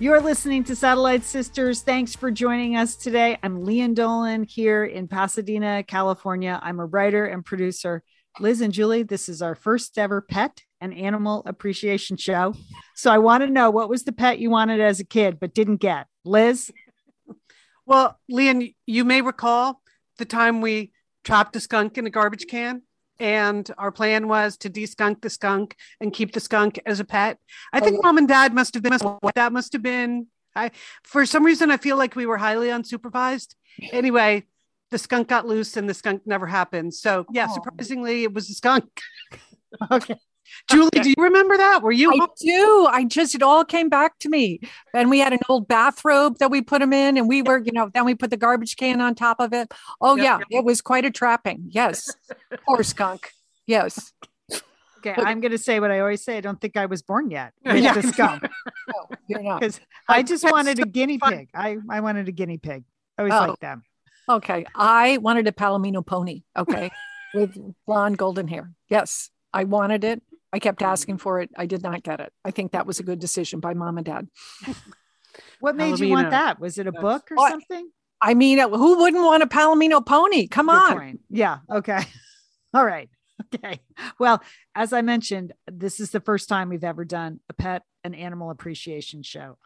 You're listening to Satellite Sisters. Thanks for joining us today. I'm Lian Dolan here in Pasadena, California. I'm a writer and producer. Liz and Julie, this is our first ever pet and animal appreciation show. So I want to know what was the pet you wanted as a kid but didn't get? Liz? Well, Lian, you may recall the time we trapped a skunk in a garbage can and our plan was to de-skunk the skunk and keep the skunk as a pet. I think oh, yeah. mom and dad must have been what that must have been. I for some reason I feel like we were highly unsupervised. Anyway, the skunk got loose and the skunk never happened. So yeah, oh. surprisingly, it was a skunk. okay. Julie, do you remember that? Were you? I do. I just, it all came back to me. And we had an old bathrobe that we put him in, and we were, you know, then we put the garbage can on top of it. Oh, yep. yeah. It was quite a trapping. Yes. Poor skunk. Yes. Okay. I'm going to say what I always say. I don't think I was born yet. Yeah. The skunk. no, you're not. Because I just wanted a guinea pig. I, I wanted a guinea pig. I always oh. liked them. Okay. I wanted a Palomino pony. Okay. With blonde golden hair. Yes. I wanted it. I kept um, asking for it. I did not get it. I think that was a good decision by mom and dad. what made Palomino. you want that? Was it a yes. book or well, something? I mean, uh, who wouldn't want a Palomino pony? Come good on. Point. Yeah. Okay. All right. Okay. Well, as I mentioned, this is the first time we've ever done a pet and animal appreciation show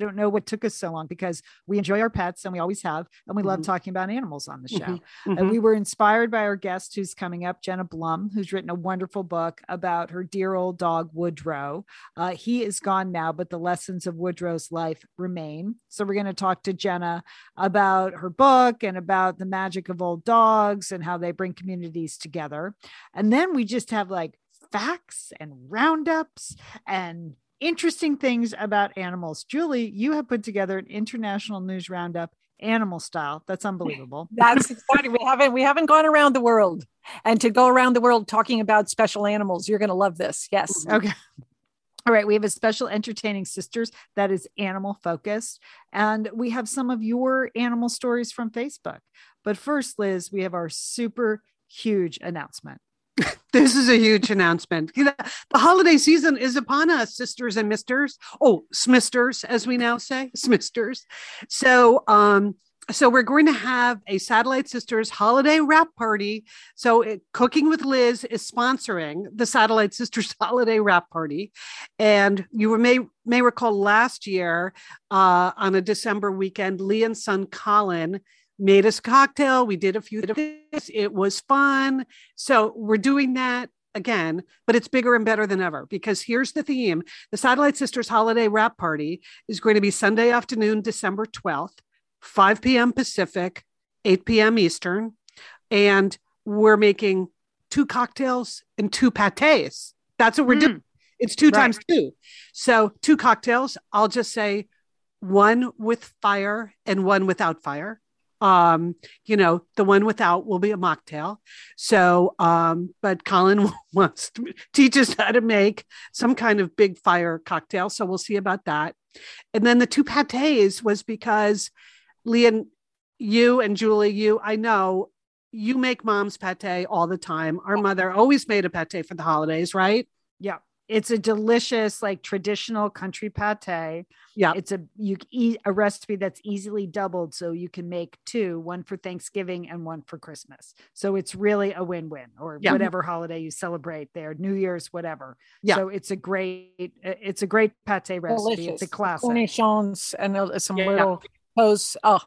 don't know what took us so long because we enjoy our pets and we always have, and we mm-hmm. love talking about animals on the show. Mm-hmm. And we were inspired by our guest who's coming up, Jenna Blum, who's written a wonderful book about her dear old dog, Woodrow. Uh, he is gone now, but the lessons of Woodrow's life remain. So we're going to talk to Jenna about her book and about the magic of old dogs and how they bring communities together. And then we just have like facts and roundups and interesting things about animals. Julie, you have put together an international news roundup animal style. That's unbelievable. That's exciting. We haven't we haven't gone around the world. And to go around the world talking about special animals, you're going to love this. Yes. Mm-hmm. Okay. All right, we have a special entertaining sisters that is animal focused, and we have some of your animal stories from Facebook. But first, Liz, we have our super huge announcement. This is a huge announcement. The holiday season is upon us, sisters and misters. Oh, smisters, as we now say, smisters. So, um, so we're going to have a Satellite Sisters holiday wrap party. So, it, Cooking with Liz is sponsoring the Satellite Sisters holiday wrap party, and you may may recall last year uh, on a December weekend, Lee and son Colin made us a cocktail. We did a few things. It was fun. So we're doing that again, but it's bigger and better than ever because here's the theme the Satellite Sisters Holiday Wrap Party is going to be Sunday afternoon, December 12th, 5 p.m. Pacific, 8 p.m. Eastern. And we're making two cocktails and two pates. That's what we're mm. doing. It's two right. times two. So, two cocktails. I'll just say one with fire and one without fire um you know the one without will be a mocktail. So um but colin wants to teach us how to make some kind of big fire cocktail. So we'll see about that. And then the two pates was because Lian you and julie you i know you make mom's pate all the time. Our mother always made a pate for the holidays right? Yeah it's a delicious, like traditional country pate. Yeah, it's a you eat a recipe that's easily doubled, so you can make two, one for Thanksgiving and one for Christmas. So it's really a win-win, or yeah. whatever holiday you celebrate there, New Year's, whatever. Yeah. So it's a great, it's a great pate recipe. Delicious. It's a classic. Cornichons and uh, some yeah. little. Oh,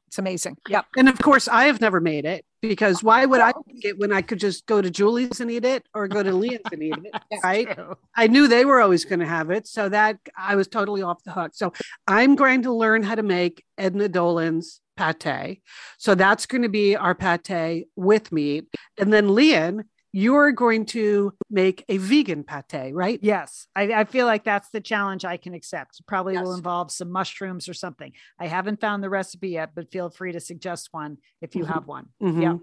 it's amazing. Yep. And of course, I have never made it because why would I make it when I could just go to Julie's and eat it or go to Leah's and eat it? Right. True. I knew they were always going to have it. So that I was totally off the hook. So I'm going to learn how to make Edna Dolan's pate. So that's going to be our pate with meat. And then Lian, you're going to make a vegan pate, right? Yes, I, I feel like that's the challenge I can accept. Probably will involve some mushrooms or something. I haven't found the recipe yet, but feel free to suggest one if you Mhm. have one. Mhm. Yeah.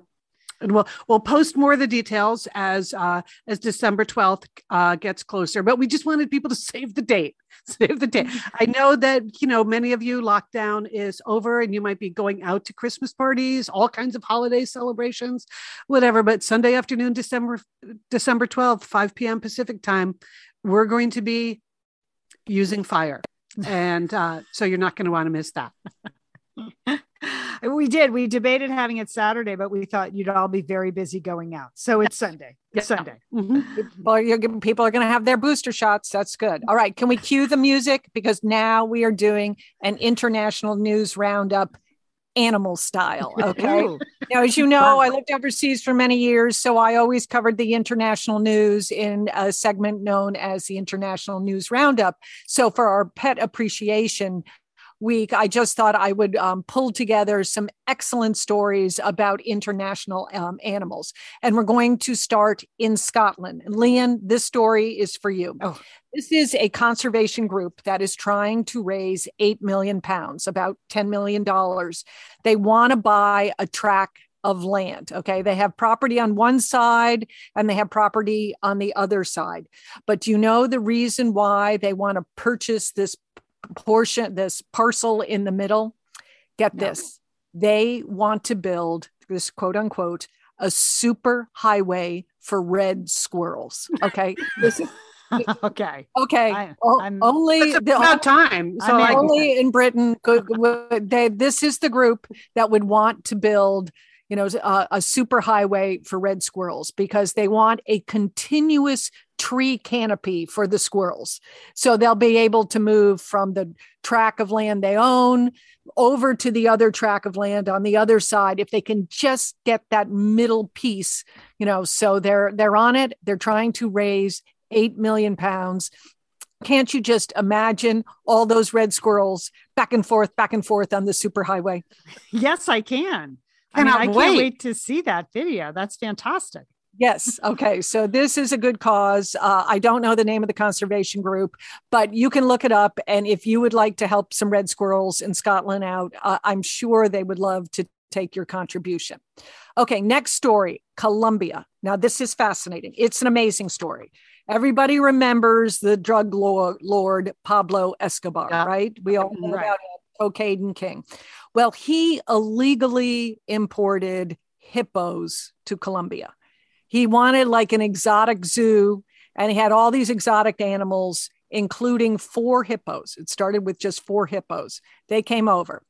And we'll we'll post more of the details as uh, as December twelfth uh, gets closer. But we just wanted people to save the date. Save the date. I know that you know many of you lockdown is over, and you might be going out to Christmas parties, all kinds of holiday celebrations, whatever. But Sunday afternoon, December December twelfth, five p.m. Pacific time, we're going to be using fire, and uh, so you're not going to want to miss that. We did. We debated having it Saturday, but we thought you'd all be very busy going out. So it's Sunday. Yeah. Sunday. Mhm. Well, people are going to have their booster shots. That's good. All right. Can we cue the music? Because now we are doing an international news roundup animal style. Okay. Now, as you know, I lived overseas for many years, so I always covered the international news in a segment known as the International News Roundup. So, for our pet appreciation week, I just thought I would um, pull together some excellent stories about international um, animals. And we're going to start in Scotland. And Lian, this story is for you. Oh. This is a conservation group that is trying to raise 8 million pounds, about $10 million. They want to buy a tract of land. Okay. They have property on one side and they have property on the other side. But do you know the reason why they want to purchase this portion, this parcel in the middle? Get No. this. They want to build this quote unquote a super highway for red squirrels. Okay. This is okay. okay. I- O- I'm- only the about time. So I mean, only in Britain could would they this is the group that would want to build you know a, a super highway for red squirrels because they want a continuous tree canopy for the squirrels so they'll be able to move from the track of land they own over to the other track of land on the other side if they can just get that middle piece you know so they're they're on it they're trying to raise 8 million pounds can't you just imagine all those red squirrels back and forth, back and forth on the superhighway? Yes, I can. I, mean, I can't wait. wait to see that video. That's fantastic. Yes. Okay. So this is a good cause. Uh, I don't know the name of the conservation group, but you can look it up. And if you would like to help some red squirrels in Scotland out, uh, I'm sure they would love to take your contribution. Okay. Next story Colombia. Now, this is fascinating. It's an amazing story. Everybody remembers the drug lord, lord Pablo Escobar, Yeah. right? We all know Right. about him, cocaine king. Well, he illegally imported hippos to Colombia. He wanted like an exotic zoo, and he had all these exotic animals, including four hippos. It started with just four hippos. They came over.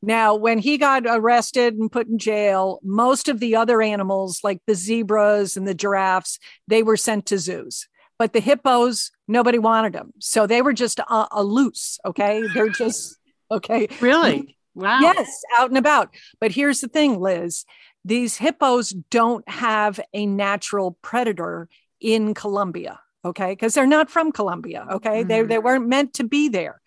Now, when he got arrested and put in jail, most of the other animals, like the zebras and the giraffes, they were sent to zoos. But the hippos, nobody wanted them. So they were just a, a loose. Okay. They're just, okay. really? Wow. Yes, out and about. But here's the thing, Liz these hippos don't have a natural predator in Colombia, okay? Because they're not from Colombia, okay? They, Mhm. they weren't meant to be there.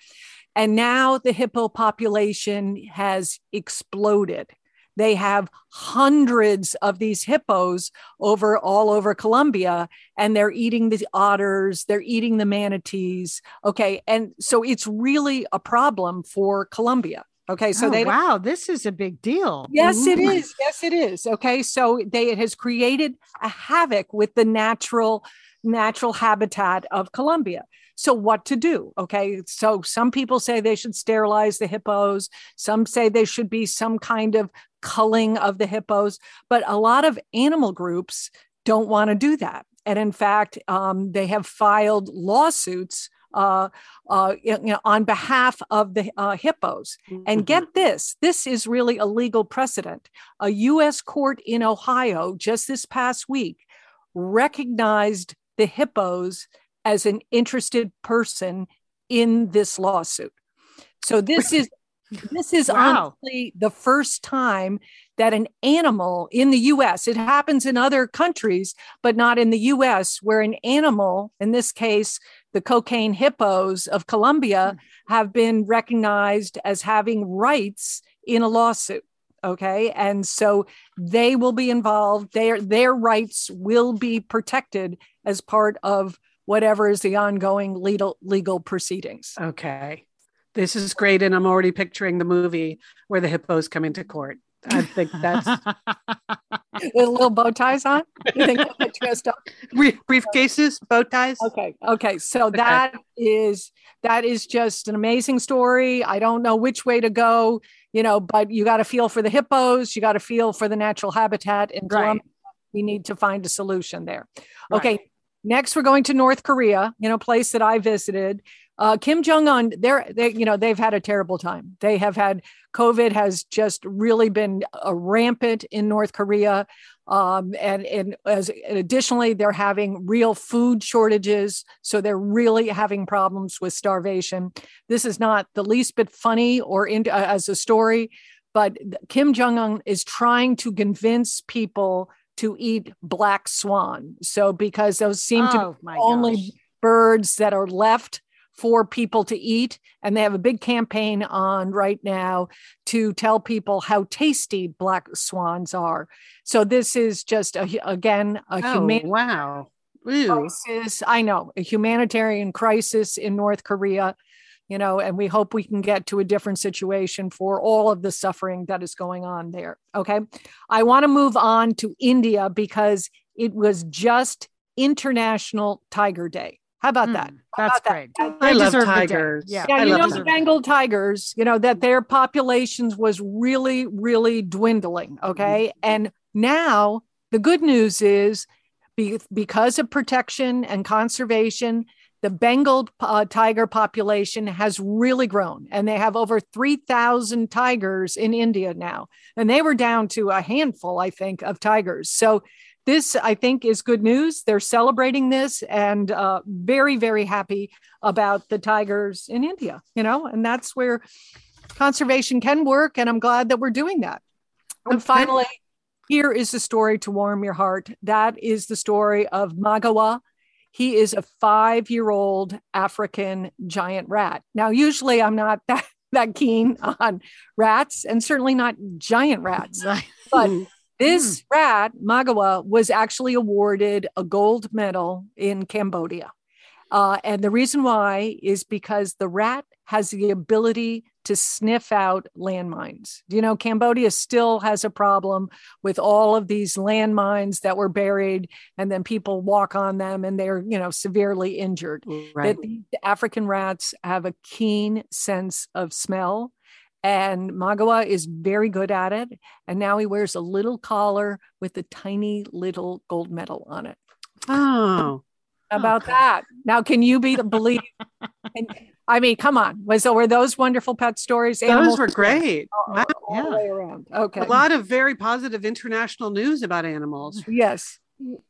And now the hippo population has exploded. They have hundreds of these hippos over all over Colombia, and they're eating the otters, they're eating the manatees. Okay. And so it's really a problem for Colombia. Okay. So oh, they wow, this is a big deal. Yes, it is. Yes, it is. Okay. So they it has created a havoc with the natural natural habitat of Colombia. So what to do? Okay. So some people say they should sterilize the hippos. Some say there should be some kind of culling of the hippos, but a lot of animal groups don't want to do that. And in fact, um, they have filed lawsuits uh, uh, you know, on behalf of the uh, hippos. And Mhm. get this this is really a legal precedent. A US court in Ohio just this past week recognized the hippos as an interested person in this lawsuit. So this is This is Wow. honestly the first time that an animal in the US, it happens in other countries, but not in the US, where an animal, in this case, the cocaine hippos of Colombia, hmm. have been recognized as having rights in a lawsuit. Okay. And so they will be involved. Their their rights will be protected as part of whatever is the ongoing legal legal proceedings. Okay. This is great. And I'm already picturing the movie where the hippos come into court. I think that's With little bow ties on. You think dressed up? brief, briefcases, bow ties. Okay. Okay. So that is that is just an amazing story. I don't know which way to go, you know, but you got to feel for the hippos. You got to feel for the natural habitat in Right. Colombia. We need to find a solution there. Right. Okay. Next, we're going to North Korea, you know, place that I visited. Uh, Kim Jong Un, they're, they, you know, they've had a terrible time. They have had COVID has just really been uh, rampant in North Korea, um, and and as and additionally, they're having real food shortages, so they're really having problems with starvation. This is not the least bit funny or in, uh, as a story, but Kim Jong Un is trying to convince people to eat black swan. So because those seem to be oh only gosh. birds that are left for people to eat. And they have a big campaign on right now to tell people how tasty black swans are. So this is just a, again a Oh, human wow. Crisis. I know a humanitarian crisis in North Korea. You know, and we hope we can get to a different situation for all of the suffering that is going on there. Okay. I want to move on to India because it was just International Tiger Day. How about Mm, that? How That's about that? great. I They love deserve the day. tigers. Yeah. Yeah, I you love know them. the Bengal tigers, you know that their populations was really, really dwindling. Okay, and now the good news is, be, because of protection and conservation, the Bengal uh, tiger population has really grown, and they have over three thousand tigers in India now, and they were down to a handful, I think, of tigers. So. This, I think, is good news. They're celebrating this and uh, very, very happy about the tigers in India, you know, and that's where conservation can work. And I'm glad that we're doing that. And finally, here is a story to warm your heart. That is the story of Magawa. He is a five year old African giant rat. Now, usually I'm not that, that keen on rats and certainly not giant rats. But Mm. this rat, Magawa, was actually awarded a gold medal in Cambodia. Uh, and the reason why is because the rat has the ability to sniff out landmines. Do you know Cambodia still has a problem with all of these landmines that were buried and then people walk on them and they're, you know, severely injured Right. that these African rats have a keen sense of smell. And Magawa is very good at it. And now he wears a little collar with a tiny little gold medal on it. Oh, How about that? Now, can you be the believe? and, I mean, come on. Was were those wonderful pet stories? those Animal were great. all- Wow. all the way around. Okay. A lot of very positive international news about animals. Yes.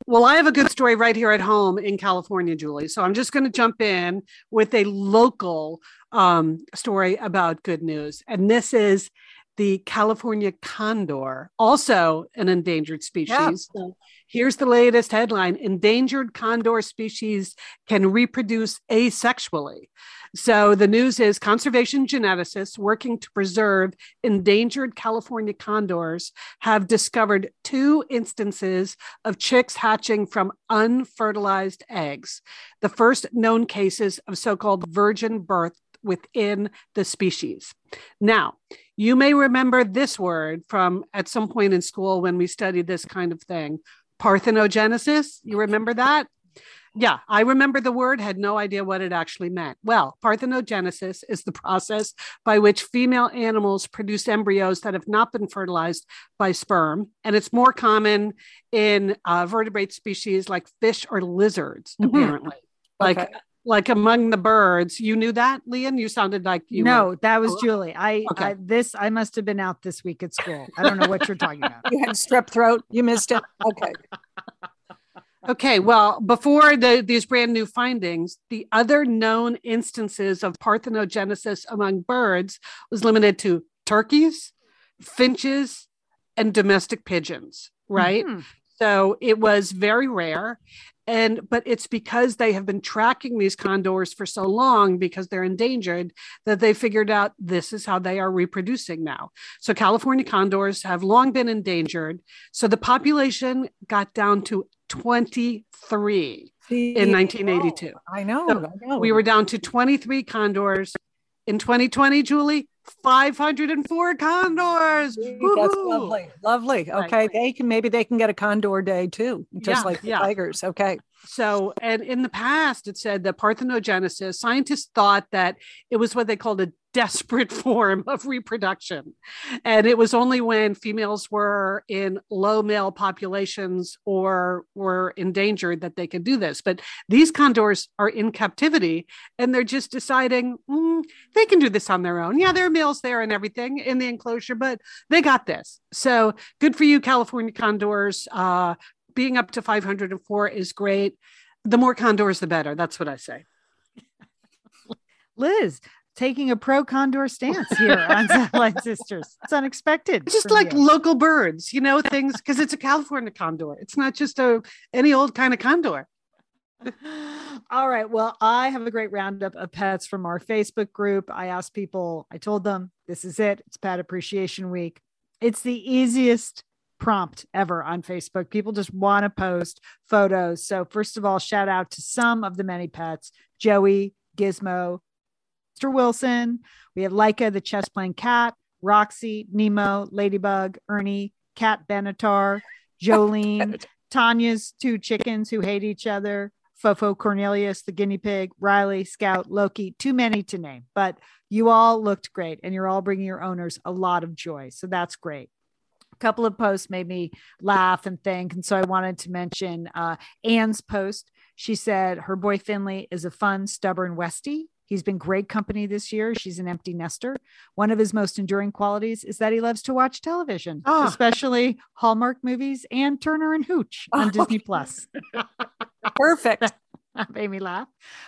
Well, I have a good story right here at home in California, Julie. So I'm just going to jump in with a local um, story about good news. And this is the California condor, also an endangered species. So here's the latest headline Endangered condor species can reproduce asexually. So the news is conservation geneticists working to preserve endangered California condors have discovered two instances of chicks hatching from unfertilized eggs, the first known cases of so called virgin birth within the species. Now, you may remember this word from at some point in school when we studied this kind of thing parthenogenesis. You remember that? Yeah, I remember the word, had no idea what it actually meant. Well, parthenogenesis is the process by which female animals produce embryos that have not been fertilized by sperm. And it's more common in uh, vertebrate species like fish or lizards, Mhm. apparently. Like, Okay. like among the birds. You knew that, Lian? You sounded like you no, were- that was Oh, Julie. I, okay. I this I must have been out this week at school. I don't know what you're talking about. You had strep throat. You missed it. Okay. Okay, well, before the, these brand new findings, the other known instances of parthenogenesis among birds was limited to turkeys, finches, and domestic pigeons, right? Mhm. So it was very rare. And but it's because they have been tracking these condors for so long because they're endangered that they figured out this is how they are reproducing now. So California condors have long been endangered. So the population got down to 23 in 1982. I know. So I know. We were down to 23 condors. In 2020, Julie, 504 condors. That's Woohoo! lovely. Lovely. Right. Okay. They can maybe they can get a condor day too, just Yeah, like the yeah. tigers. Okay. So, and in the past, it said that parthenogenesis, scientists thought that it was what they called a desperate form of reproduction. And it was only when females were in low male populations or were endangered that they could do this. But these condors are in captivity and they're just deciding "Mm, they can do this on their own. Yeah, there are males there and everything in the enclosure, but they got this. So good for you, California condors. Uh, being up to 504 is great. The more condors, the better. That's what I say. Liz taking a pro condor stance here on Satellite Sisters. It's unexpected. Just like you. local birds, you know, things because it's a California condor. It's not just a any old kind of condor. All right. Well, I have a great roundup of pets from our Facebook group. I asked people, I told them, this is it. It's Pet Appreciation Week. It's the easiest prompt ever on Facebook. People just want to post photos. So, first of all, shout out to some of the many pets Joey, Gizmo, Mr. Wilson. We have Leica, the chess playing cat, Roxy, Nemo, Ladybug, Ernie, Cat Benatar, Jolene, Tanya's two chickens who hate each other, Fofo Cornelius, the guinea pig, Riley, Scout, Loki, too many to name, but you all looked great and you're all bringing your owners a lot of joy. So that's great. A couple of posts made me laugh and think. And so I wanted to mention uh, Anne's post. She said her boy Finley is a fun, stubborn Westie. He's been great company this year. She's an empty nester. One of his most enduring qualities is that he loves to watch television, Ah. especially Hallmark movies and Turner and Hooch on Oh. Disney Plus. Perfect. That made me laugh.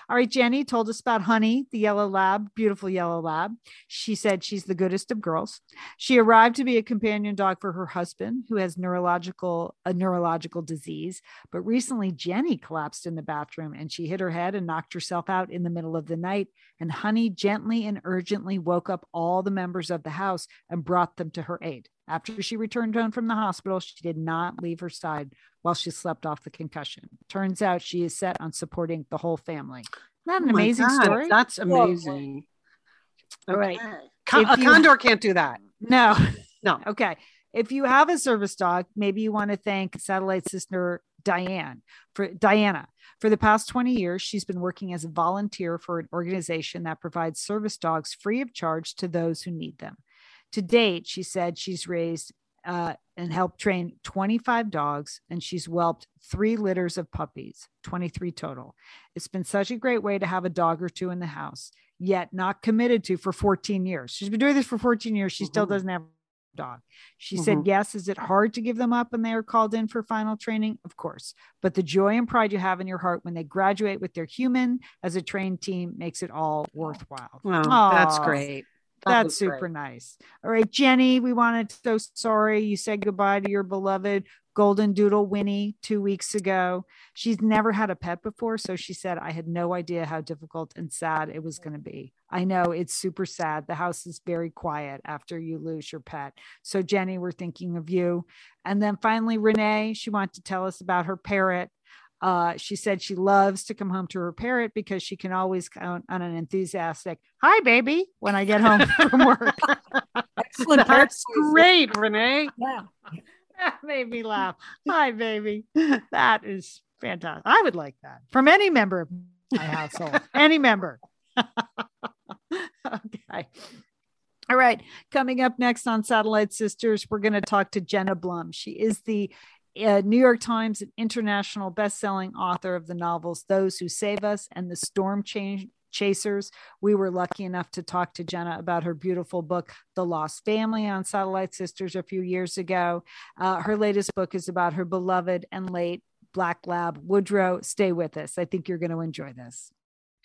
All right, Jenny told us about Honey, the yellow lab, beautiful yellow lab. She said she's the goodest of girls. She arrived to be a companion dog for her husband, who has neurological a neurological disease. But recently, Jenny collapsed in the bathroom and she hit her head and knocked herself out in the middle of the night. And Honey gently and urgently woke up all the members of the house and brought them to her aid. After she returned home from the hospital, she did not leave her side while she slept off the concussion. Turns out she is set on supporting the whole family. Isn't that an Oh amazing God, story? That's Whoa. amazing. All right. Okay. Co- If a you- condor can't do that. No, No. Okay. If you have a service dog, maybe you want to thank satellite sister Diane for Diana. For the past 20 years, she's been working as a volunteer for an organization that provides service dogs free of charge to those who need them. To date, she said she's raised uh, and helped train 25 dogs and she's whelped three litters of puppies, 23 total. It's been such a great way to have a dog or two in the house, yet not committed to for 14 years. She's been doing this for 14 years. She still Mhm. doesn't have a dog. She said, Mhm. Yes, is it hard to give them up when they are called in for final training? Of course. But the joy and pride you have in your heart when they graduate with their human as a trained team makes it all worthwhile. Well, that's great. That That's super great. nice. All right, Jenny, we wanted to so sorry you said goodbye to your beloved golden doodle Winnie two weeks ago. She's never had a pet before, so she said I had no idea how difficult and sad it was going to be. I know it's super sad. The house is very quiet after you lose your pet. So Jenny, we're thinking of you. And then finally, Renee, she wanted to tell us about her parrot. Uh, she said she loves to come home to her parrot because she can always count on an enthusiastic "Hi, baby" when I get home from work. Excellent. That's great, Renee. Yeah. that made me laugh. Hi, baby. That is fantastic. I would like that from any member of my household. any member. okay. All right. Coming up next on Satellite Sisters, we're going to talk to Jenna Blum. She is the uh, New York Times and international best-selling author of the novels "Those Who Save Us" and "The Storm Change." Chasers. We were lucky enough to talk to Jenna about her beautiful book, The Lost Family, on Satellite Sisters a few years ago. Uh, her latest book is about her beloved and late Black Lab. Woodrow, stay with us. I think you're going to enjoy this.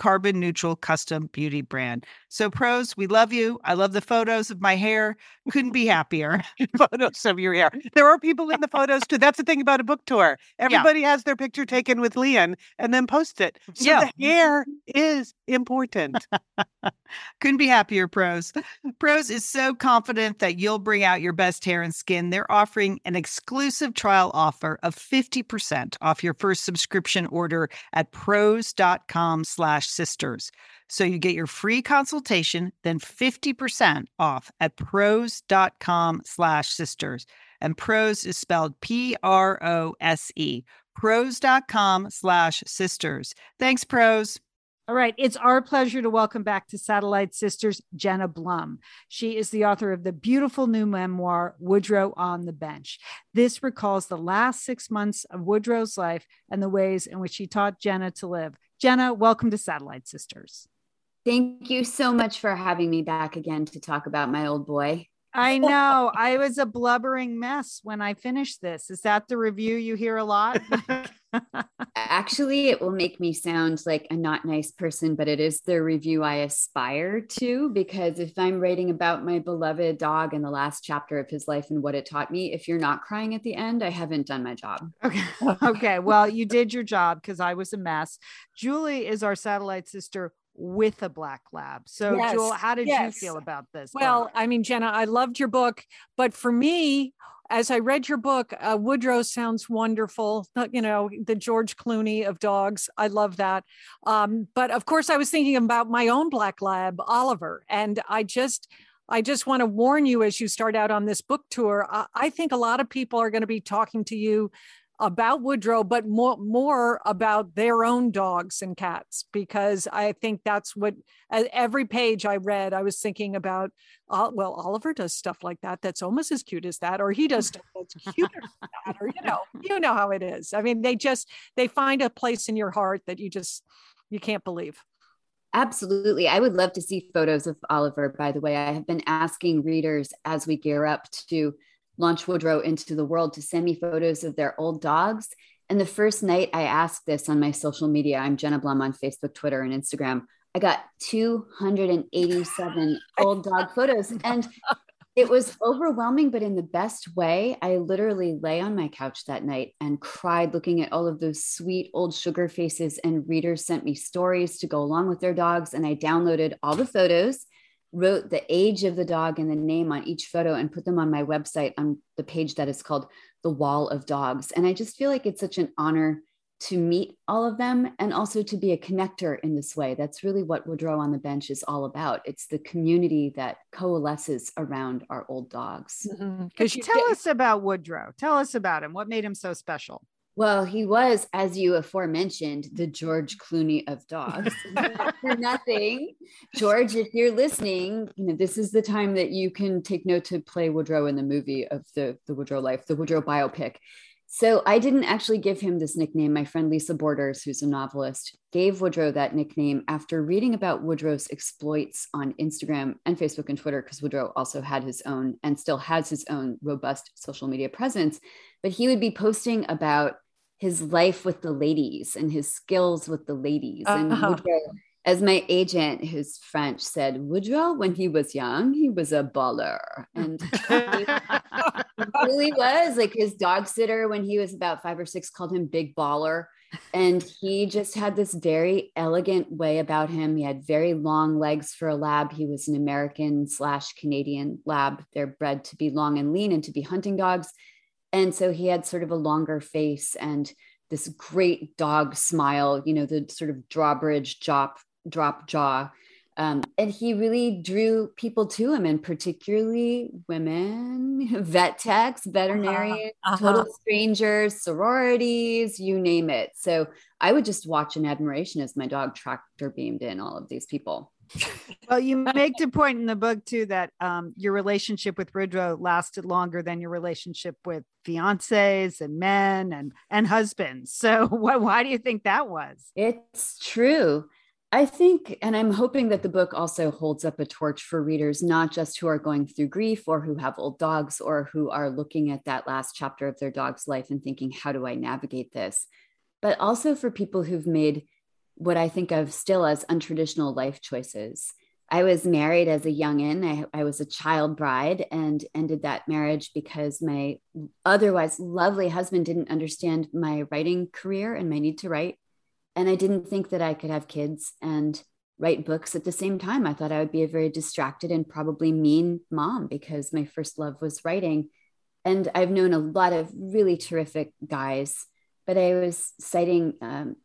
carbon neutral custom beauty brand. So, Prose, we love you. I love the photos of my hair. Couldn't be happier. photos of your hair. There are people in the photos too. That's the thing about a book tour. Everybody has their picture taken with Lian and then post it. So Yeah. the hair is important. Couldn't be happier, Prose. Prose is so confident that you'll bring out your best hair and skin. They're offering an exclusive trial offer of 50% off your first subscription order at prose.com slash sisters. So you get your free consultation, then 50% off at prose.com slash sisters. And Prose is spelled P-R-O-S-E. Prose.com slash sisters. Thanks, Prose. All right. It's our pleasure to welcome back to Satellite Sisters Jenna Blum. She is the author of the beautiful new memoir, Woodrow on the Bench. This recalls the last six months of Woodrow's life and the ways in which he taught Jenna to live. Jenna, welcome to Satellite Sisters. Thank you so much for having me back again to talk about my old boy. I know I was a blubbering mess when I finished this. Is that the review you hear a lot? Actually, it will make me sound like a not nice person, but it is the review I aspire to because if I'm writing about my beloved dog in the last chapter of his life and what it taught me, if you're not crying at the end, I haven't done my job. Okay. Okay. Well, you did your job because I was a mess. Julie is our satellite sister with a black lab. So, Yes, Jewel, how did yes. you feel about this? Well, book? I mean, Jenna, I loved your book, but for me, as I read your book, uh, Woodrow sounds wonderful. uh, You know, the George Clooney of dogs. I love that. Um, but of course, I was thinking about my own black lab, Oliver, and I just. I just want to warn you as you start out on this book tour. I, I think a lot of people are going to be talking to you about Woodrow, but more more about their own dogs and cats because I think that's what at every page I read, I was thinking about. Uh, well, Oliver does stuff like that that's almost as cute as that, or he does stuff that's cuter than that, or you know, you know how it is. I mean, they just they find a place in your heart that you just you can't believe. Absolutely. I would love to see photos of Oliver, by the way. I have been asking readers as we gear up to launch Woodrow into the world to send me photos of their old dogs. And the first night I asked this on my social media, I'm Jenna Blum on Facebook, Twitter, and Instagram. I got 287 old dog photos. And it was overwhelming, but in the best way. I literally lay on my couch that night and cried looking at all of those sweet old sugar faces. And readers sent me stories to go along with their dogs. And I downloaded all the photos, wrote the age of the dog and the name on each photo, and put them on my website on the page that is called The Wall of Dogs. And I just feel like it's such an honor to meet all of them and also to be a connector in this way. That's really what Woodrow on the Bench is all about. It's the community that coalesces around our old dogs. Because you tell us about Woodrow. Tell us about him. What made him so special? Well, he was, as you aforementioned, the George Clooney of dogs. For nothing, George, if you're listening, you know this is the time that you can take note to play Woodrow in the movie of the the Woodrow life, the Woodrow biopic. So I didn't actually give him this nickname. My friend Lisa Borders, who's a novelist, gave Woodrow that nickname after reading about Woodrow's exploits on Instagram and Facebook and Twitter, because Woodrow also had his own and still has his own robust social media presence. But he would be posting about his life with the ladies and his skills with the ladies. Uh-huh. And Woodrow as my agent, who's French, said, Woodrow, when he was young, he was a baller. And he really was like his dog sitter when he was about five or six called him Big Baller. And he just had this very elegant way about him. He had very long legs for a lab. He was an American slash Canadian lab. They're bred to be long and lean and to be hunting dogs. And so he had sort of a longer face and this great dog smile, you know, the sort of drawbridge jaw drop jaw. Um, and he really drew people to him, and particularly women, vet techs, veterinarians, uh-huh. uh-huh. total strangers, sororities, you name it. So I would just watch in admiration as my dog tractor beamed in all of these people. well, you make the point in the book too that um, your relationship with Woodrow lasted longer than your relationship with fiancés and men and and husbands. So, why, why do you think that was? It's true. I think, and I'm hoping that the book also holds up a torch for readers, not just who are going through grief or who have old dogs or who are looking at that last chapter of their dog's life and thinking, how do I navigate this? But also for people who've made what I think of still as untraditional life choices. I was married as a youngin. I, I was a child bride and ended that marriage because my otherwise lovely husband didn't understand my writing career and my need to write and I didn't think that I could have kids and write books at the same time. I thought I would be a very distracted and probably mean mom because my first love was writing. And I've known a lot of really terrific guys, but I was citing um,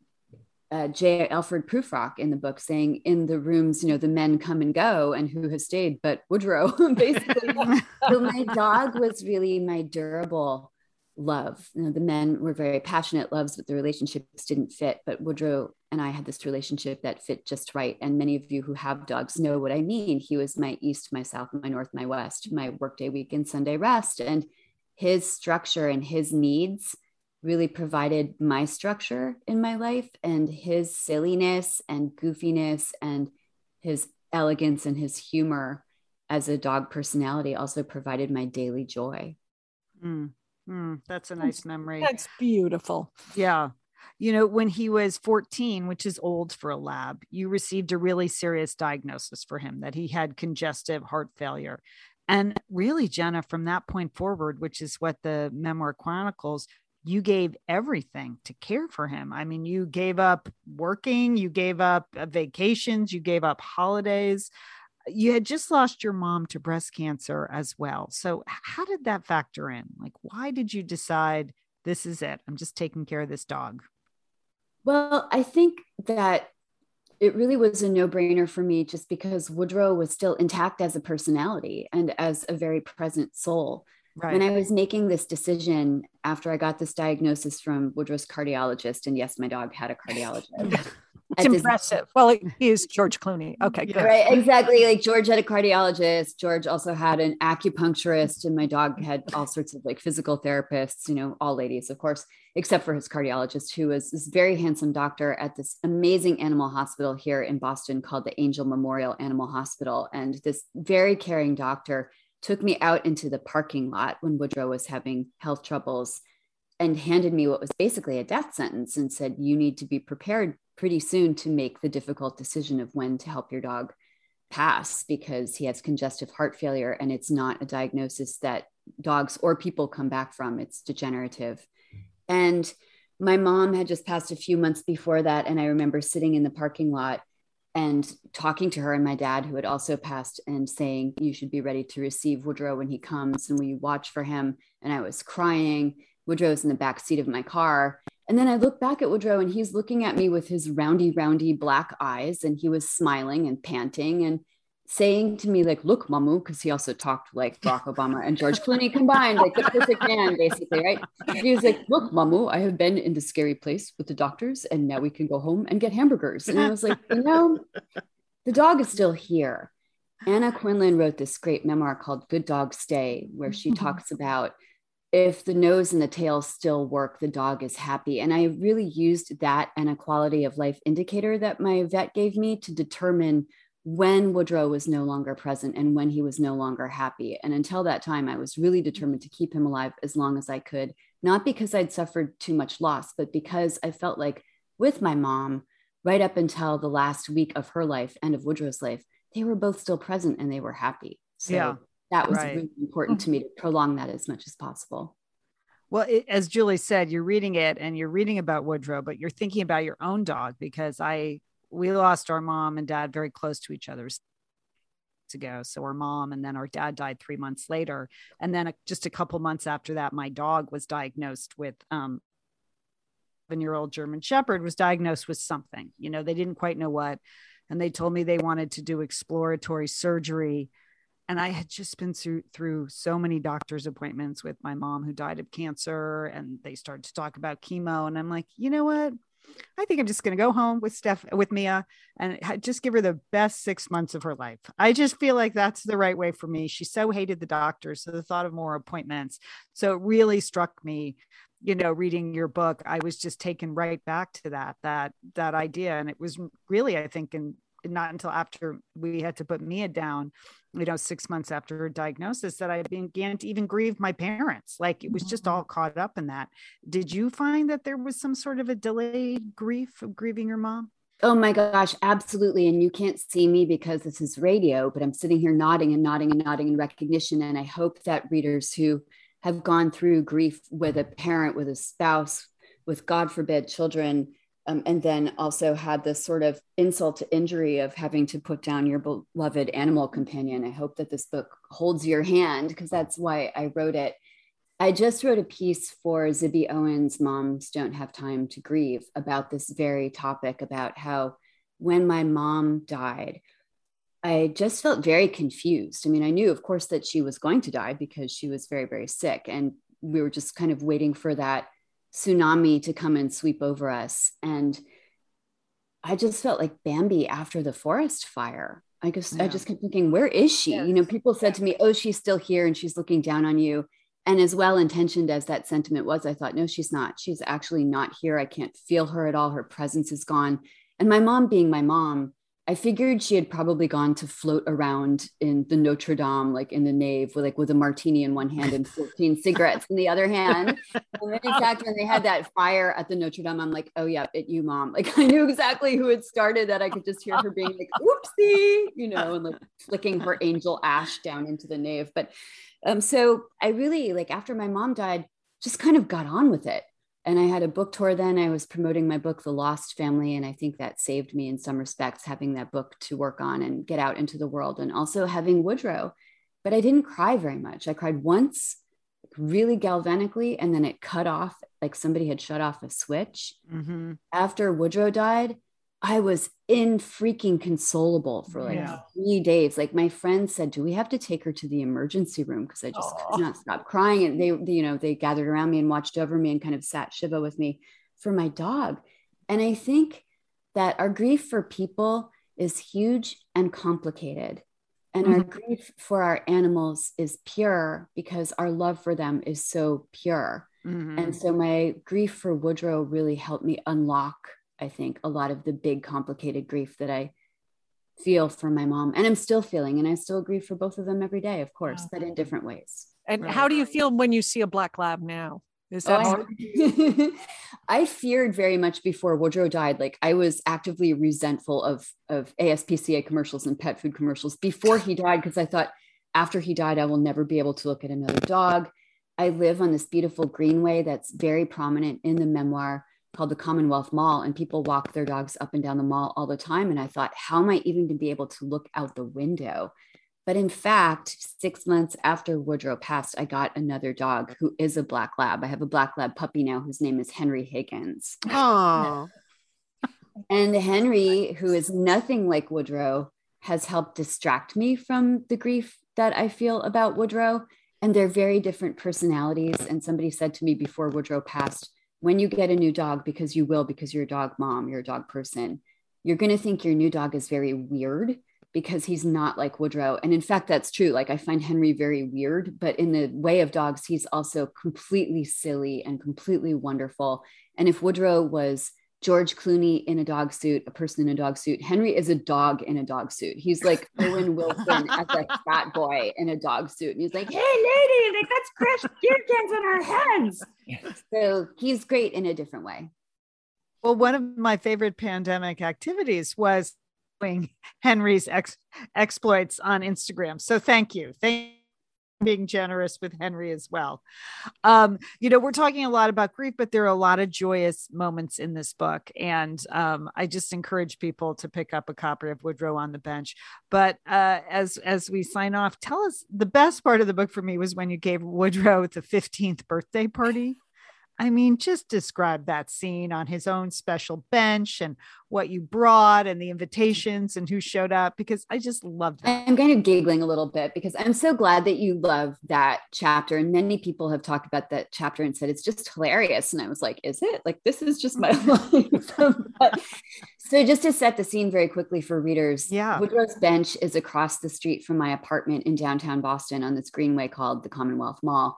uh, J. Alfred Prufrock in the book, saying, "In the rooms, you know, the men come and go, and who has stayed but Woodrow?" Basically, so my dog was really my durable love. You know, the men were very passionate loves, but the relationships didn't fit. But Woodrow and I had this relationship that fit just right. And many of you who have dogs know what I mean. He was my east, my south, my north, my west, my workday week and Sunday rest. And his structure and his needs really provided my structure in my life. And his silliness and goofiness and his elegance and his humor as a dog personality also provided my daily joy. Mm. Mm, that's a nice memory. That's beautiful. Yeah. You know, when he was 14, which is old for a lab, you received a really serious diagnosis for him that he had congestive heart failure. And really, Jenna, from that point forward, which is what the memoir chronicles, you gave everything to care for him. I mean, you gave up working, you gave up uh, vacations, you gave up holidays you had just lost your mom to breast cancer as well. So, how did that factor in? Like, why did you decide this is it? I'm just taking care of this dog? Well, I think that it really was a no brainer for me just because Woodrow was still intact as a personality and as a very present soul. Right. When I was making this decision after I got this diagnosis from Woodrow's cardiologist, and yes, my dog had a cardiologist. It's impressive. well, he is George Clooney. Okay, good. Right, exactly. Like George had a cardiologist. George also had an acupuncturist, and my dog had all sorts of like physical therapists. You know, all ladies, of course, except for his cardiologist, who was this very handsome doctor at this amazing animal hospital here in Boston called the Angell Memorial Animal Hospital. And this very caring doctor took me out into the parking lot when Woodrow was having health troubles and handed me what was basically a death sentence and said, You need to be prepared pretty soon to make the difficult decision of when to help your dog pass because he has congestive heart failure and it's not a diagnosis that dogs or people come back from. It's degenerative. And my mom had just passed a few months before that. And I remember sitting in the parking lot and talking to her and my dad, who had also passed, and saying, You should be ready to receive Woodrow when he comes. And we watch for him. And I was crying. Woodrow's in the back seat of my car. And then I look back at Woodrow and he's looking at me with his roundy, roundy black eyes. And he was smiling and panting and saying to me, like, look, Mamu, because he also talked like Barack Obama and George Clooney combined, like the perfect man, basically, right? He was like, look, Mamu, I have been in the scary place with the doctors and now we can go home and get hamburgers. And I was like, you know, the dog is still here. Anna Quindlen wrote this great memoir called Good Dog Stay, where she mm-hmm. talks about if the nose and the tail still work, the dog is happy. And I really used that and a quality of life indicator that my vet gave me to determine when Woodrow was no longer present and when he was no longer happy. And until that time, I was really determined to keep him alive as long as I could, not because I'd suffered too much loss, but because I felt like with my mom, right up until the last week of her life and of Woodrow's life, they were both still present and they were happy. So Yeah, that was right. really important to me to prolong that as much as possible. Well, it, as Julie said, you're reading it and you're reading about Woodrow, but you're thinking about your own dog because I we lost our mom and dad very close to each other ago. So our mom and then our dad died three months later, and then just a couple months after that, my dog was diagnosed with um, seven year old German Shepherd was diagnosed with something. You know, they didn't quite know what, and they told me they wanted to do exploratory surgery and I had just been through through so many doctor's appointments with my mom who died of cancer, and they started to talk about chemo, and I'm like, you know what? I think I'm just going to go home with Steph with Mia and just give her the best six months of her life. I just feel like that's the right way for me. She so hated the doctors, so the thought of more appointments. So it really struck me, you know, reading your book. I was just taken right back to that that that idea, and it was really, I think, in not until after we had to put Mia down, you know, six months after her diagnosis, that I began to even grieve my parents. Like it was just mm-hmm. all caught up in that. Did you find that there was some sort of a delayed grief of grieving your mom? Oh my gosh, absolutely. And you can't see me because this is radio, but I'm sitting here nodding and nodding and nodding in recognition. And I hope that readers who have gone through grief with a parent, with a spouse, with God forbid children, um, and then also had this sort of insult to injury of having to put down your beloved animal companion. I hope that this book holds your hand because that's why I wrote it. I just wrote a piece for Zibby Owens, Moms Don't Have Time to Grieve, about this very topic about how when my mom died, I just felt very confused. I mean, I knew, of course, that she was going to die because she was very, very sick. And we were just kind of waiting for that tsunami to come and sweep over us. And I just felt like Bambi after the forest fire. I just, I Yeah. just kept thinking, where is she? You know, people said to me, oh, she's still here and she's looking down on you. And as well intentioned as that sentiment was, I thought, no, she's not. She's actually not here. I can't feel her at all. Her presence is gone. And my mom, being my mom, I figured she had probably gone to float around in the Notre Dame, like in the nave, with like with a martini in one hand and 14 cigarettes in the other hand. And then in fact, when they had that fire at the Notre Dame, I'm like, oh yeah, it you, mom. Like I knew exactly who had started that. I could just hear her being like, oopsie, you know, and like flicking her angel ash down into the nave. But um, so I really like after my mom died, just kind of got on with it. And I had a book tour then. I was promoting my book, The Lost Family. And I think that saved me in some respects, having that book to work on and get out into the world and also having Woodrow. But I didn't cry very much. I cried once, really galvanically, and then it cut off like somebody had shut off a switch. Mm-hmm. After Woodrow died, I was in freaking consolable for like Yeah. three days. Like my friend said, "Do we have to take her to the emergency room?" Because I just could not stop crying. And they, you know, they gathered around me and watched over me and kind of sat shiva with me for my dog. And I think that our grief for people is huge and complicated. And our grief for our animals is pure because our love for them is so pure. Mm-hmm. And so my grief for Woodrow really helped me unlock, I think, a lot of the big complicated grief that I feel for my mom and I'm still feeling. And I still grieve for both of them every day, of course, Wow. but in different ways. And Right. how do you feel when you see a black lab now? Is Oh, that I, hard? I feared very much before Woodrow died. Like I was actively resentful of of ASPCA commercials and pet food commercials before he died because I thought after he died I will never be able to look at another dog. I live on this beautiful greenway that's very prominent in the memoir called the Commonwealth Mall, and people walk their dogs up and down the mall all the time. And I thought, how am I even going to be able to look out the window? But in fact, six months after Woodrow passed, I got another dog who is a black lab. I have a black lab puppy now whose name is Henry Higgins. Oh, And Henry, who is nothing like Woodrow, has helped distract me from the grief that I feel about Woodrow. And they're very different personalities. And somebody said to me before Woodrow passed, when you get a new dog, because you will, because you're a dog mom, you're a dog person, you're going to think your new dog is very weird because he's not like Woodrow. And in fact, that's true. Like I find Henry very weird, but in the way of dogs, he's also completely silly and completely wonderful. And if Woodrow was George Clooney in a dog suit, a person in a dog suit, Henry is a dog in a dog suit. He's like Owen Wilson as a fat boy in a dog suit. And he's like, hey, lady, like, let's crush beer cans on our heads. So he's great in a different way. Well, one of my favorite pandemic activities was doing Henry's ex- exploits on Instagram. So thank you. Thank being generous with Henry as well. Um, you know, we're talking a lot about grief, but there are a lot of joyous moments in this book. And um, I just encourage people to pick up a copy of Woodrow on the Bench. But uh, as as we sign off, tell us the best part of the book for me was when you gave Woodrow the 15th birthday party. I mean, just describe that scene on his own special bench and what you brought and the mm-hmm. invitations and who showed up because I just loved that. I'm kind of giggling a little bit because I'm so glad that you love that chapter. And many people have talked about that chapter and said it's just hilarious. And I was like, is it? Like, this is just my life. but, so, just to set the scene very quickly for readers, yeah. Woodrow's bench is across the street from my apartment in downtown Boston on this greenway called the Commonwealth Mall.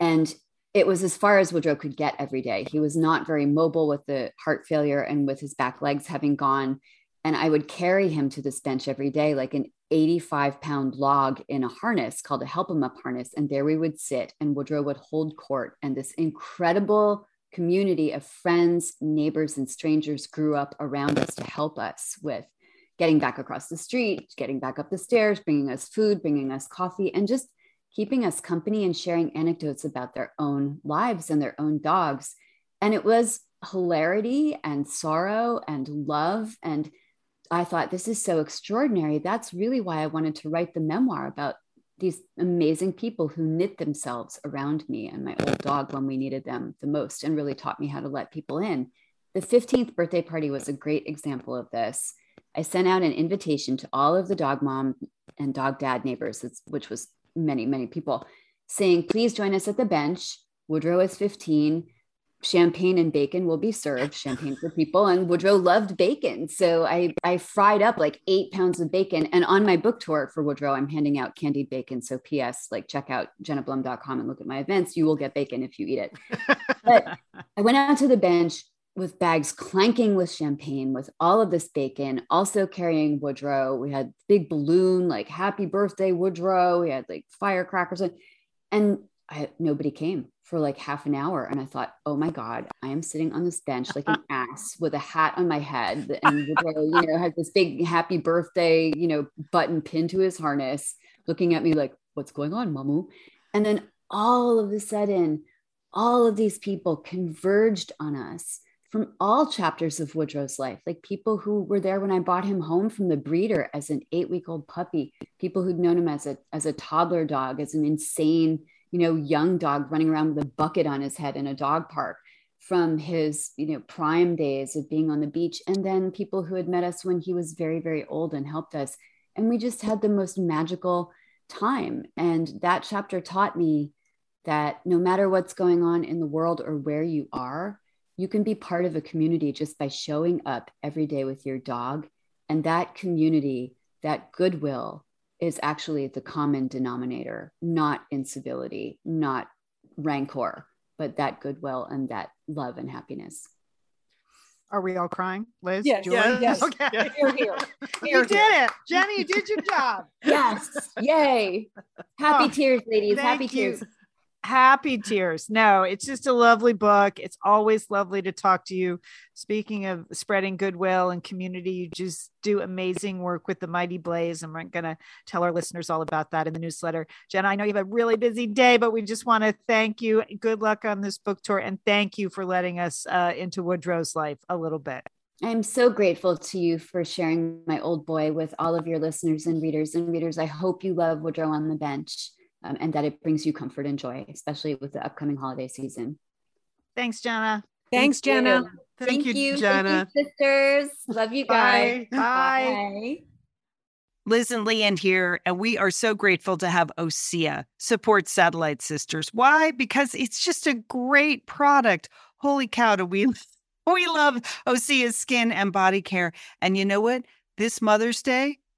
And it was as far as Woodrow could get every day. He was not very mobile with the heart failure and with his back legs having gone. And I would carry him to this bench every day, like an 85 pound log in a harness called a help him up harness. And there we would sit, and Woodrow would hold court. And this incredible community of friends, neighbors, and strangers grew up around us to help us with getting back across the street, getting back up the stairs, bringing us food, bringing us coffee, and just keeping us company and sharing anecdotes about their own lives and their own dogs. And it was hilarity and sorrow and love. And I thought, this is so extraordinary. That's really why I wanted to write the memoir about these amazing people who knit themselves around me and my old dog when we needed them the most and really taught me how to let people in. The 15th birthday party was a great example of this. I sent out an invitation to all of the dog mom and dog dad neighbors, which was many, many people saying, please join us at the bench. Woodrow is 15. Champagne and bacon will be served, champagne for people. And Woodrow loved bacon. So I, I fried up like eight pounds of bacon. And on my book tour for Woodrow, I'm handing out candied bacon. So PS, like check out jennablum.com and look at my events. You will get bacon if you eat it. but I went out to the bench with bags clanking with champagne with all of this bacon, also carrying Woodrow. We had big balloon, like happy birthday, Woodrow. We had like firecrackers. And I, nobody came for like half an hour. And I thought, oh my God, I am sitting on this bench like an ass with a hat on my head. And Woodrow, you know, has this big happy birthday, you know, button pinned to his harness, looking at me like, what's going on, Mamu? And then all of a sudden, all of these people converged on us from all chapters of Woodrow's life, like people who were there when I brought him home from the breeder as an eight week old puppy, people who'd known him as a, as a toddler dog, as an insane, you know, young dog running around with a bucket on his head in a dog park from his, you know, prime days of being on the beach. And then people who had met us when he was very, very old and helped us. And we just had the most magical time. And that chapter taught me that no matter what's going on in the world or where you are, you can be part of a community just by showing up every day with your dog. And that community, that goodwill is actually the common denominator, not incivility, not rancor, but that goodwill and that love and happiness. Are we all crying, Liz? Yes, yes, yes. Okay. Here, here. you did it, Jenny. You did your job. yes, yay! Happy Oh, tears, ladies. thank Happy you. tears. Happy tears. No, it's just a lovely book. It's always lovely to talk to you. Speaking of spreading goodwill and community, you just do amazing work with the Mighty Blaze. And we're going to tell our listeners all about that in the newsletter. Jenna, I know you have a really busy day, but we just want to thank you. Good luck on this book tour. And thank you for letting us uh, into Woodrow's life a little bit. I'm so grateful to you for sharing my old boy with all of your listeners and readers and readers. I hope you love Woodrow on the bench um, and that it brings you comfort and joy, especially with the upcoming holiday season. Thanks, Jenna. Thanks, Jenna. you. Thank, you, Thank Jenna. you, sisters. Love you guys. Bye. Bye. Bye. Liz and Lian here, and we are so grateful to have OSEA support Satellite Sisters. Why? Because it's just a great product. Holy cow, do we we love OSEA's skin and body care. And you know what? This Mother's Day,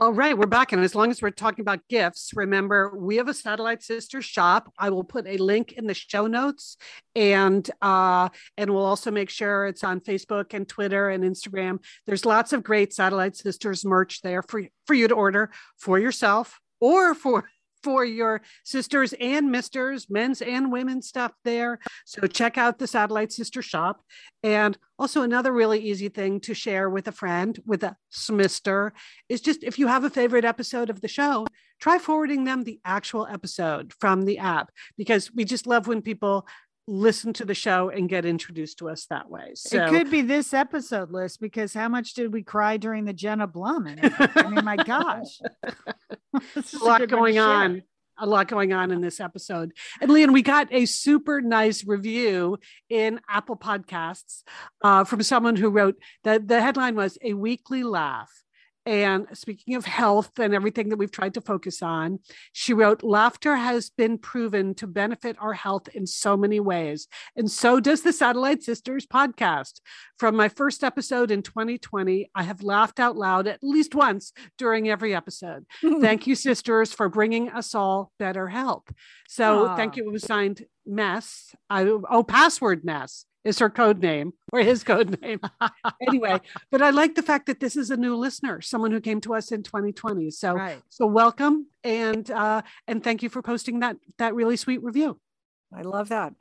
All right, we're back. And as long as we're talking about gifts, remember we have a Satellite Sister shop. I will put a link in the show notes and uh, and we'll also make sure it's on Facebook and Twitter and Instagram. There's lots of great Satellite Sisters merch there for, for you to order for yourself or for for your sisters and misters, men's and women's stuff there. So check out the Satellite Sister shop. And also another really easy thing to share with a friend, with a smister, is just if you have a favorite episode of the show, try forwarding them the actual episode from the app because we just love when people listen to the show and get introduced to us that way. So it could be this episode list because how much did we cry during the Jenna Blum? I mean, my gosh, a lot to going on. A lot going on in this episode. And Lian, we got a super nice review in Apple Podcasts uh, from someone who wrote that the headline was A Weekly Laugh. And speaking of health and everything that we've tried to focus on, she wrote, Laughter has been proven to benefit our health in so many ways. And so does the Satellite Sisters podcast. From my first episode in 2020, I have laughed out loud at least once during every episode. Thank you, sisters, for bringing us all better health. So Aw. thank you. It was signed Mess. I, oh, Password Mess is her code name or his code name. anyway, but I like the fact that this is a new listener, someone who came to us in 2020. So Right. so welcome and uh, and thank you for posting that that really sweet review. I love that.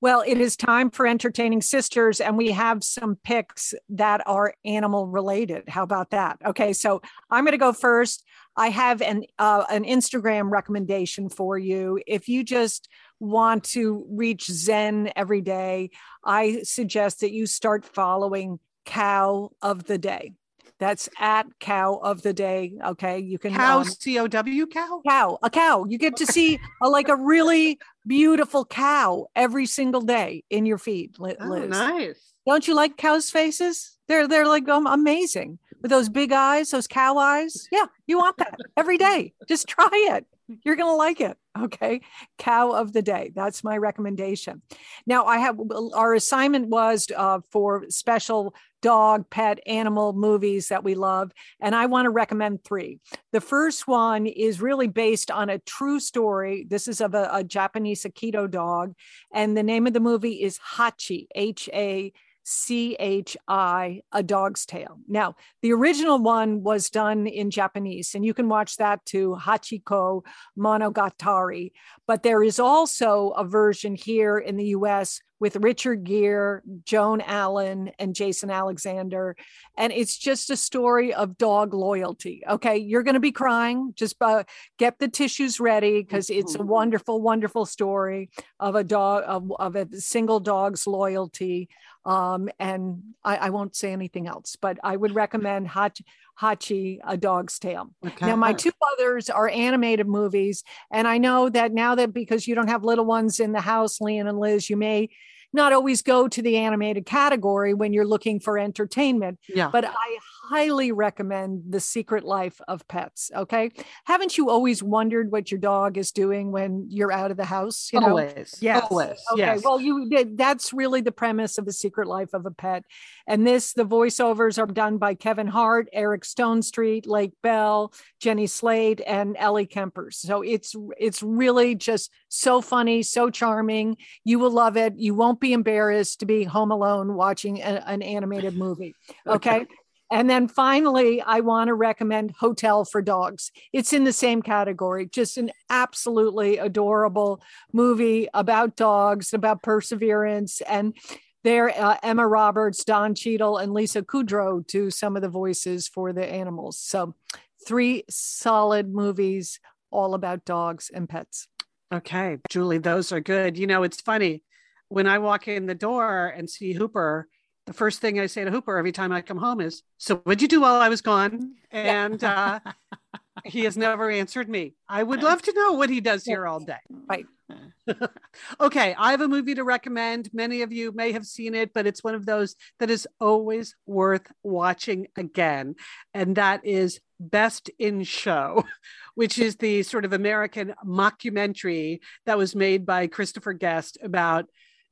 Well, it is time for entertaining sisters, and we have some picks that are animal related. How about that? Okay, so I'm going to go first. I have an uh, an Instagram recommendation for you. If you just want to reach Zen every day, I suggest that you start following Cow of the Day. That's at Cow of the Day. Okay, you can Cow um, C O W cow. cow, a cow. You get to see a, like a really beautiful cow every single day in your feed. Li- Oh, nice. Don't you like cows' faces? They're they're like um, amazing with those big eyes, those cow eyes. Yeah, you want that every day. Just try it. You're gonna like it. Okay, cow of the day. That's my recommendation. Now I have our assignment was uh, for special dog, pet, animal movies that we love, and I want to recommend three. The first one is really based on a true story. This is of a, a Japanese Akita dog, and the name of the movie is Hachi. H A C H I, A Dog's Tale. Now, the original one was done in Japanese, and you can watch that to Hachiko Monogatari. But there is also a version here in the US with Richard Gere, Joan Allen, and Jason Alexander. And it's just a story of dog loyalty. Okay. You're going to be crying. Just uh, get the tissues ready because it's a wonderful, wonderful story of a dog, of, of a single dog's loyalty. Um, and I, I, won't say anything else, but I would recommend Hachi, Hachi A Dog's Tale. Okay. Now, my two others are animated movies. And I know that now that because you don't have little ones in the house, Lian and Liz, you may not always go to the animated category when you're looking for entertainment. Yeah. But I highly recommend The Secret Life of Pets. Okay. Haven't you always wondered what your dog is doing when you're out of the house? You always. Know? Yes. Always. Okay. Yes. Well, you that's really the premise of The Secret Life of a Pet. And this, the voiceovers are done by Kevin Hart, Eric Stonestreet, Lake Bell, Jenny Slate, and Ellie Kempers. So it's it's really just so funny, so charming. You will love it. You won't be embarrassed to be home alone watching a, an animated movie. Okay. And then finally, I want to recommend Hotel for Dogs. It's in the same category, just an absolutely adorable movie about dogs, about perseverance. And there, uh, Emma Roberts, Don Cheadle, and Lisa Kudrow do some of the voices for the animals. So, three solid movies all about dogs and pets. Okay, Julie, those are good. You know, it's funny when I walk in the door and see Hooper, the first thing I say to Hooper every time I come home is, So, what'd you do while I was gone? And uh, he has never answered me. I would love to know what he does here all day. Right. okay, I have a movie to recommend. Many of you may have seen it, but it's one of those that is always worth watching again. And that is Best in Show, which is the sort of American mockumentary that was made by Christopher Guest about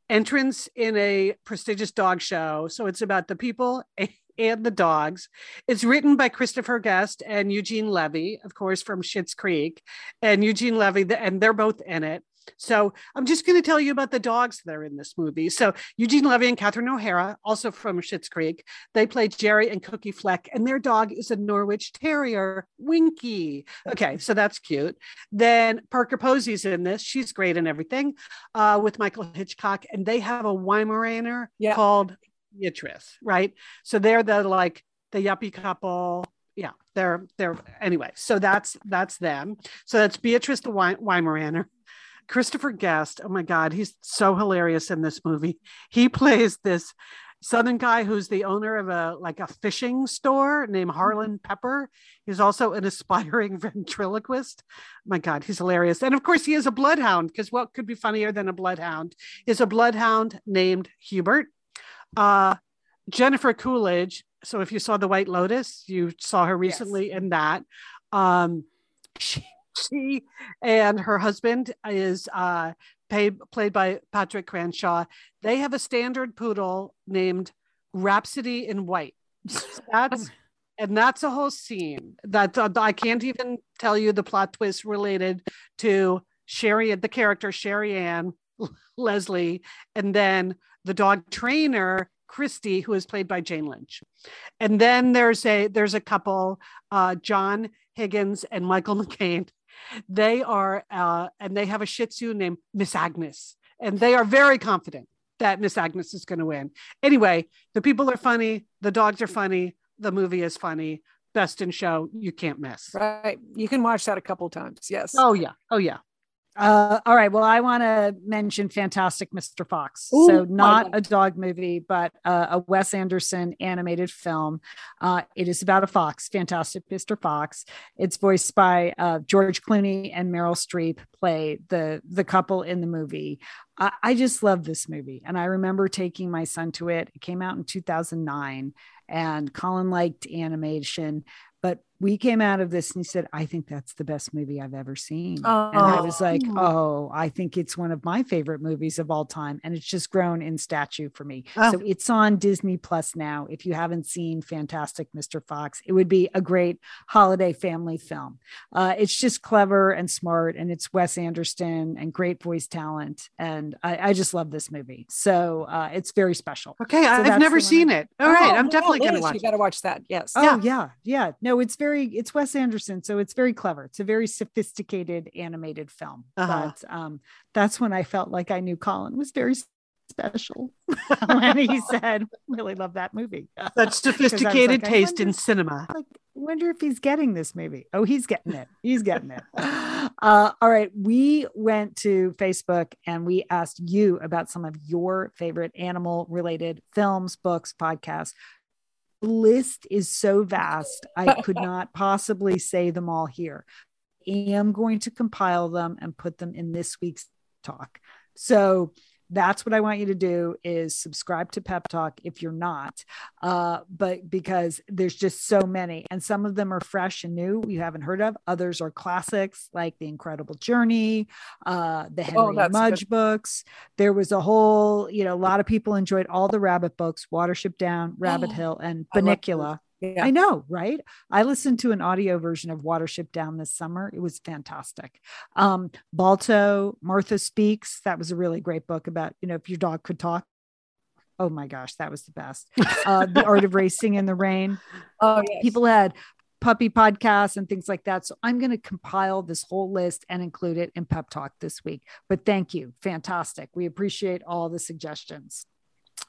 entrance in a prestigious dog show. So it's about the people and the dogs. It's written by Christopher Guest and Eugene Levy, of course, from Schitt's Creek, and Eugene Levy, and they're both in it. So I'm just going to tell you about the dogs that are in this movie. So Eugene Levy and Catherine O'Hara, also from Schitt's Creek, they play Jerry and Cookie Fleck, and their dog is a Norwich Terrier, Winky. Okay, so that's cute. Then Parker Posey's in this. She's great in everything uh, with Michael Hitchcock, and they have a Weimaraner yeah. called Beatrice, right? So they're the like the yuppie couple yeah they're they're anyway so that's that's them so that's beatrice the weimaraner Christopher Guest, oh my God, he's so hilarious in this movie. He plays this southern guy who's the owner of a like a fishing store named mm-hmm. Harlan Pepper. He's also an aspiring ventriloquist. my God, he's hilarious. And of course, he is a bloodhound because what could be funnier than a bloodhound is a bloodhound named Hubert. Uh, Jennifer Coolidge. So if you saw The White Lotus, you saw her recently yes. in that. Um, she she and her husband is uh, paid, played by Patrick Cranshaw. They have a standard poodle named Rhapsody in White. That's and that's a whole scene that uh, I can't even tell you the plot twist related to Sherry, the character Sherry Ann Leslie, and then the dog trainer Christy, who is played by Jane Lynch. And then there's a there's a couple, uh, John Higgins and Michael McKean, they are, uh, and they have a Shih Tzu named Miss Agnes, and they are very confident that Miss Agnes is going to win. Anyway, the people are funny, the dogs are funny, the movie is funny. Best in show, you can't miss. Right, you can watch that a couple times. Yes. Oh yeah. Oh yeah. Uh, all right. Well, I want to mention Fantastic Mr. Fox. Ooh, so, not a dog movie, but uh, a Wes Anderson animated film. Uh, it is about a fox, Fantastic Mr. Fox. It's voiced by uh, George Clooney and Meryl Streep, play the the couple in the movie. I, I just love this movie, and I remember taking my son to it. It came out in 2009, and Colin liked animation, we came out of this and he said, I think that's the best movie I've ever seen. Oh. And I was like, oh, I think it's one of my favorite movies of all time. And it's just grown in statue for me. Oh. So it's on Disney Plus now. If you haven't seen Fantastic Mr. Fox, it would be a great holiday family film. Uh, it's just clever and smart, and it's Wes Anderson and great voice talent. And I, I just love this movie. So uh, it's very special. Okay. So I've never seen I- it. All right, oh, I'm definitely going to watch You got to watch that. Yes. Oh, yeah. yeah. Yeah. No, it's very very it's Wes Anderson, so it's very clever. It's a very sophisticated animated film. Uh-huh. But um, that's when I felt like I knew Colin was very special when he said, "Really love that movie." Such sophisticated like, taste in cinema. like wonder if he's getting this movie oh he's getting it he's getting it uh, all right we went to facebook and we asked you about some of your favorite animal related films books podcasts list is so vast i could not possibly say them all here. I am going to compile them and put them in this week's talk. So that's what I want you to do is subscribe to Pep Talk if you're not, uh, but because there's just so many, and some of them are fresh and new you haven't heard of. Others are classics like The Incredible Journey, uh, the Henry that's Mudge good. books. There was a whole, you know, a lot of people enjoyed all the Rabbit books, Watership Down, Rabbit Oh, Hill, and. Bunnicula. Yeah. I know, right? I listened to an audio version of Watership Down this summer. It was fantastic. Um, Balto, Martha Speaks. That was a really great book about, you know, if your dog could talk. Oh my gosh, that was the best. Uh, the Art of Racing in the Rain. oh, yes. People had puppy podcasts and things like that. So I'm going to compile this whole list and include it in Pep Talk this week. But thank you. Fantastic. We appreciate all the suggestions.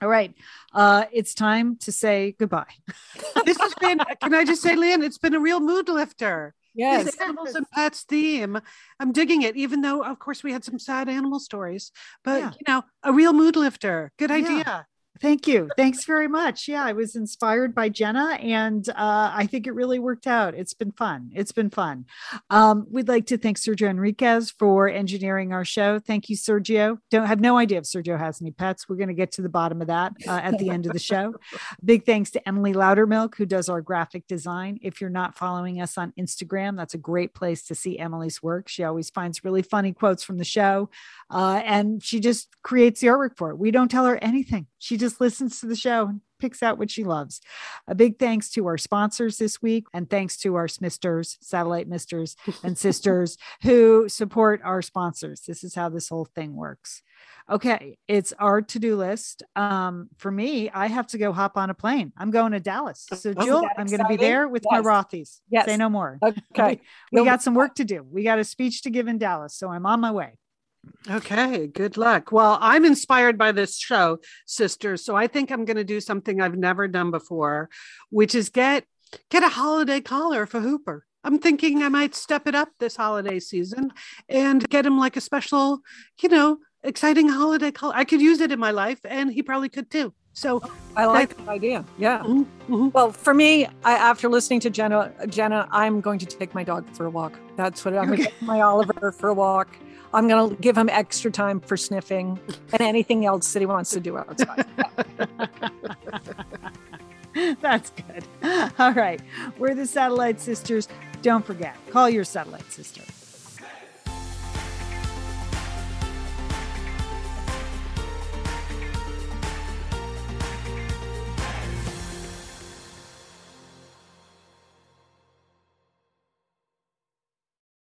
All right. Uh, it's time to say goodbye. This has been, can I just say, Lynn, it's been a real mood lifter. yes. This animals and pets theme. I'm digging it, even though, of course, we had some sad animal stories, but Yeah. you know, a real mood lifter. Good Yeah. Thank you. Thanks very much. Yeah, I was inspired by Jenna and uh, I think it really worked out. It's been fun. It's been fun. Um, we'd like to thank Sergio Enriquez for engineering our show. Thank you, Sergio. Don't have no idea if Sergio has any pets. We're going to get to the bottom of that uh, at the end of the show. Big thanks to Emily Loudermilk, who does our graphic design. If you're not following us on Instagram, that's a great place to see Emily's work. She always finds really funny quotes from the show uh, and she just creates the artwork for it. We don't tell her anything. She just listens to the show and picks out what she loves. A big thanks to our sponsors this week, and thanks to our Smisters, satellite misters, and sisters who support our sponsors. This is how this whole thing works. Okay, it's our to-do list. Um, for me, I have to go hop on a plane. I'm going to Dallas. So, Oh, Jill, I'm going to be there with my Rothies. Yes. Say no more. Okay. We You'll- got some work to do. We got a speech to give in Dallas, so I'm on my way. Okay, good luck. Well, I'm inspired by this show, sisters. So I think I'm going to do something I've never done before, which is get get a holiday collar for Hooper. I'm thinking I might step it up this holiday season and get him like a special, you know, exciting holiday collar. I could use it in my life, and he probably could too. So, I like that idea. Yeah. mhm, mhm. Well, for me, I, after listening to Jenna, Jenna, I'm going to take my dog for a walk. That's what I'm going to take my Oliver for a walk. I'm going to give him extra time for sniffing and anything else that he wants to do outside. That's good. All right. We're the Satellite Sisters. Don't forget, call your Satellite Sister.